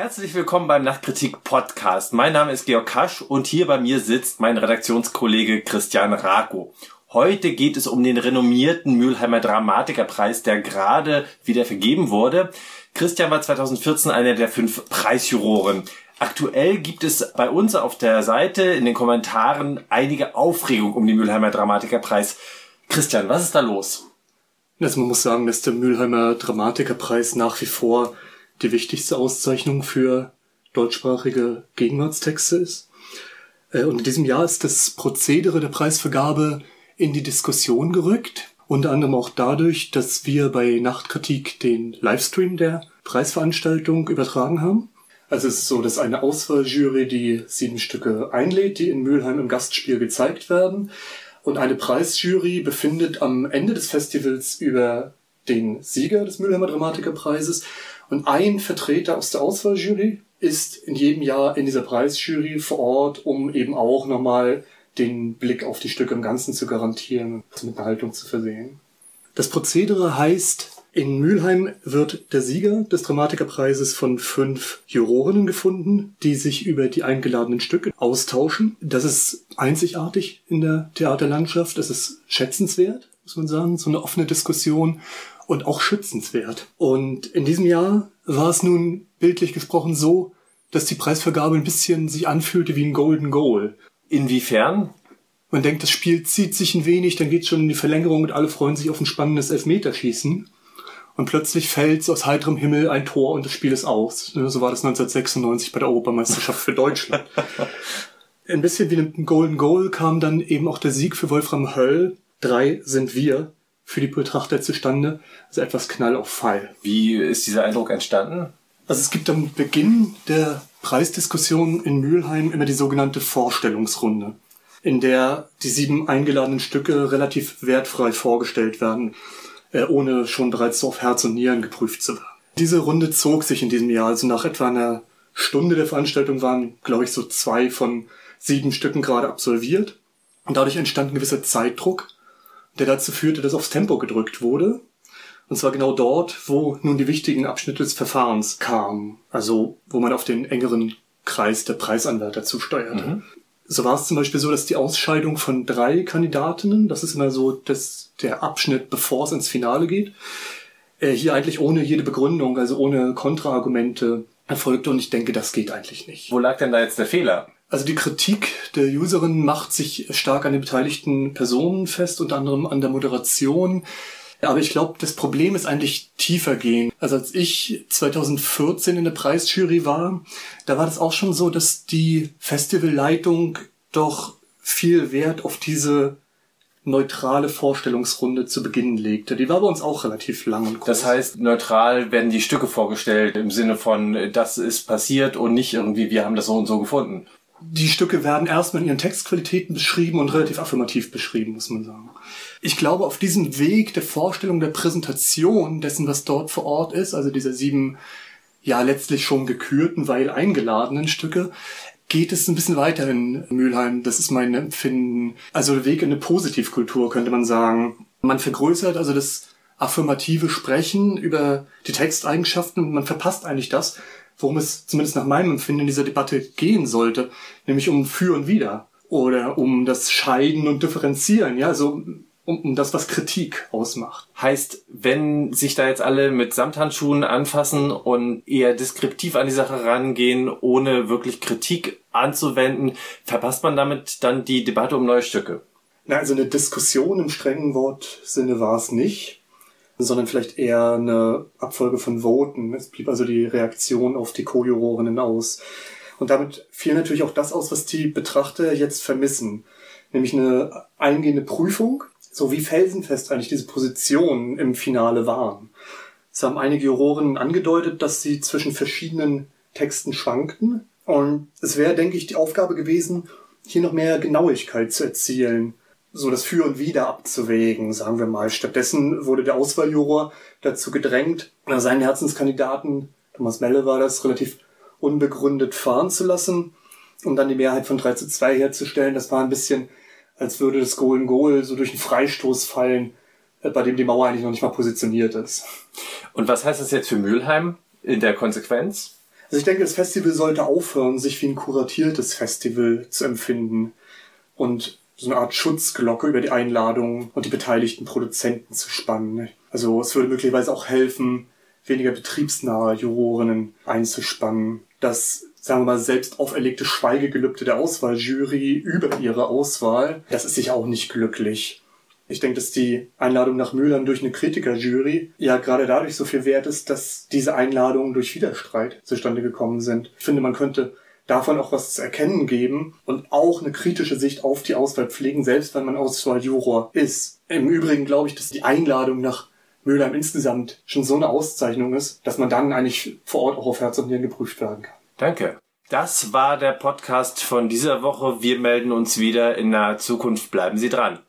Herzlich willkommen beim Nachtkritik Podcast. Mein Name ist Georg Kasch und hier bei mir sitzt mein Redaktionskollege Christian Rako. Heute geht es um den renommierten Mülheimer Dramatikerpreis, der gerade wieder vergeben wurde. Christian war 2014 einer der fünf Preisjuroren. Aktuell gibt es bei uns auf der Seite in den Kommentaren einige Aufregung um den Mülheimer Dramatikerpreis. Christian, was ist da los? Also man muss sagen, dass der Mülheimer Dramatikerpreis nach wie vor die wichtigste Auszeichnung für deutschsprachige Gegenwartstexte ist. Äh, und in diesem Jahr ist das Prozedere der Preisvergabe in die Diskussion gerückt. Unter anderem auch dadurch, dass wir bei Nachtkritik den Livestream der Preisveranstaltung übertragen haben. Also es ist so, dass eine Auswahljury die sieben Stücke einlädt, die in Mülheim im Gastspiel gezeigt werden. Und eine Preisjury befindet am Ende des Festivals über den Sieger des Mülheimer Dramatikerpreises und ein Vertreter aus der Auswahljury ist in jedem Jahr in dieser Preisjury vor Ort, um eben auch nochmal den Blick auf die Stücke im Ganzen zu garantieren und mit einer Haltung zu versehen. Das Prozedere heißt, in Mülheim wird der Sieger des Dramatikerpreises von fünf Jurorinnen gefunden, die sich über die eingeladenen Stücke austauschen. Das ist einzigartig in der Theaterlandschaft. Das ist schätzenswert, muss man sagen, so eine offene Diskussion und auch schützenswert. Und in diesem Jahr war es nun bildlich gesprochen so, dass die Preisvergabe ein bisschen sich anfühlte wie ein Golden Goal. Inwiefern? Man denkt, das Spiel zieht sich ein wenig, dann geht's schon in die Verlängerung und alle freuen sich auf ein spannendes Elfmeterschießen. Und plötzlich fällt aus heiterem Himmel ein Tor und das Spiel ist aus. So war das 1996 bei der Europameisterschaft für Deutschland. ein bisschen wie ein Golden Goal kam dann eben auch der Sieg für Wolfram Höll. Drei sind wir für die Betrachter zustande. Also etwas Knall auf Fall. Wie ist dieser Eindruck entstanden? Also es gibt am Beginn der Preisdiskussion in Mülheim immer die sogenannte Vorstellungsrunde, in der die sieben eingeladenen Stücke relativ wertfrei vorgestellt werden, äh, ohne schon bereits so auf Herz und Nieren geprüft zu werden. Diese Runde zog sich in diesem Jahr, also nach etwa einer Stunde der Veranstaltung waren, glaube ich, so zwei von sieben Stücken gerade absolviert. Und dadurch entstand ein gewisser Zeitdruck der dazu führte, dass aufs Tempo gedrückt wurde. Und zwar genau dort, wo nun die wichtigen Abschnitte des Verfahrens kamen. Also, wo man auf den engeren Kreis der Preisanwärter zusteuerte. Mhm. So war es zum Beispiel so, dass die Ausscheidung von drei Kandidatinnen, das ist immer so das, der Abschnitt, bevor es ins Finale geht, äh, hier eigentlich ohne jede Begründung, also ohne Kontraargumente erfolgte. Und ich denke, das geht eigentlich nicht. Wo lag denn da jetzt der Fehler? Also die Kritik der Userin macht sich stark an den beteiligten Personen fest, unter anderem an der Moderation. Aber ich glaube, das Problem ist eigentlich tiefer gehen. Also als ich 2014 in der Preisjury war, da war das auch schon so, dass die Festivalleitung doch viel Wert auf diese neutrale Vorstellungsrunde zu Beginn legte. Die war bei uns auch relativ lang und groß. Das heißt, neutral werden die Stücke vorgestellt im Sinne von, das ist passiert und nicht irgendwie, wir haben das so und so gefunden die Stücke werden erstmal in ihren Textqualitäten beschrieben und relativ affirmativ beschrieben, muss man sagen. Ich glaube, auf diesem Weg der Vorstellung der Präsentation dessen, was dort vor Ort ist, also dieser sieben, ja, letztlich schon gekürten, weil eingeladenen Stücke, geht es ein bisschen weiter in Mülheim. Das ist mein Empfinden. Also der Weg in eine Positivkultur, könnte man sagen. Man vergrößert also das affirmative Sprechen über die Texteigenschaften und man verpasst eigentlich das, worum es zumindest nach meinem Empfinden in dieser Debatte gehen sollte, nämlich um Für und Wider oder um das Scheiden und Differenzieren, ja, also um, um das, was Kritik ausmacht. Heißt, wenn sich da jetzt alle mit Samthandschuhen anfassen und eher deskriptiv an die Sache rangehen, ohne wirklich Kritik anzuwenden, verpasst man damit dann die Debatte um neue Stücke? Na, also eine Diskussion im strengen Wortsinne war es nicht sondern vielleicht eher eine Abfolge von Voten. Es blieb also die Reaktion auf die Co-Jurorinnen aus. Und damit fiel natürlich auch das aus, was die Betrachter jetzt vermissen. Nämlich eine eingehende Prüfung, so wie felsenfest eigentlich diese Positionen im Finale waren. Es haben einige Jurorinnen angedeutet, dass sie zwischen verschiedenen Texten schwankten. Und es wäre, denke ich, die Aufgabe gewesen, hier noch mehr Genauigkeit zu erzielen so das Für und Wider abzuwägen, sagen wir mal. Stattdessen wurde der Auswahljuror dazu gedrängt, seinen Herzenskandidaten, Thomas Melle war das, relativ unbegründet fahren zu lassen, um dann die Mehrheit von 3 zu 2 herzustellen. Das war ein bisschen, als würde das Goal in Goal so durch einen Freistoß fallen, äh, bei dem die Mauer eigentlich noch nicht mal positioniert ist. Und was heißt das jetzt für Mülheim in der Konsequenz? Also ich denke, das Festival sollte aufhören, sich wie ein kuratiertes Festival zu empfinden und so eine Art Schutzglocke über die Einladungen und die beteiligten Produzenten zu spannen. Also es würde möglicherweise auch helfen, weniger betriebsnahe Jurorinnen einzuspannen. Das, sagen wir mal, selbst auferlegte Schweigegelübde der Auswahljury über ihre Auswahl, das ist sicher auch nicht glücklich. Ich denke, dass die Einladung nach Mülheim durch eine Kritikerjury ja gerade dadurch so viel wert ist, dass diese Einladungen durch Widerstreit zustande gekommen sind. Ich finde, man könnte davon auch was zu erkennen geben und auch eine kritische Sicht auf die Auswahl pflegen, selbst wenn man Auswahljuror ist. Im Übrigen glaube ich, dass die Einladung nach Mülheim insgesamt schon so eine Auszeichnung ist, dass man dann eigentlich vor Ort auch auf Herz und Nieren geprüft werden kann. Danke. Das war der Podcast von dieser Woche. Wir melden uns wieder in naher Zukunft. Bleiben Sie dran.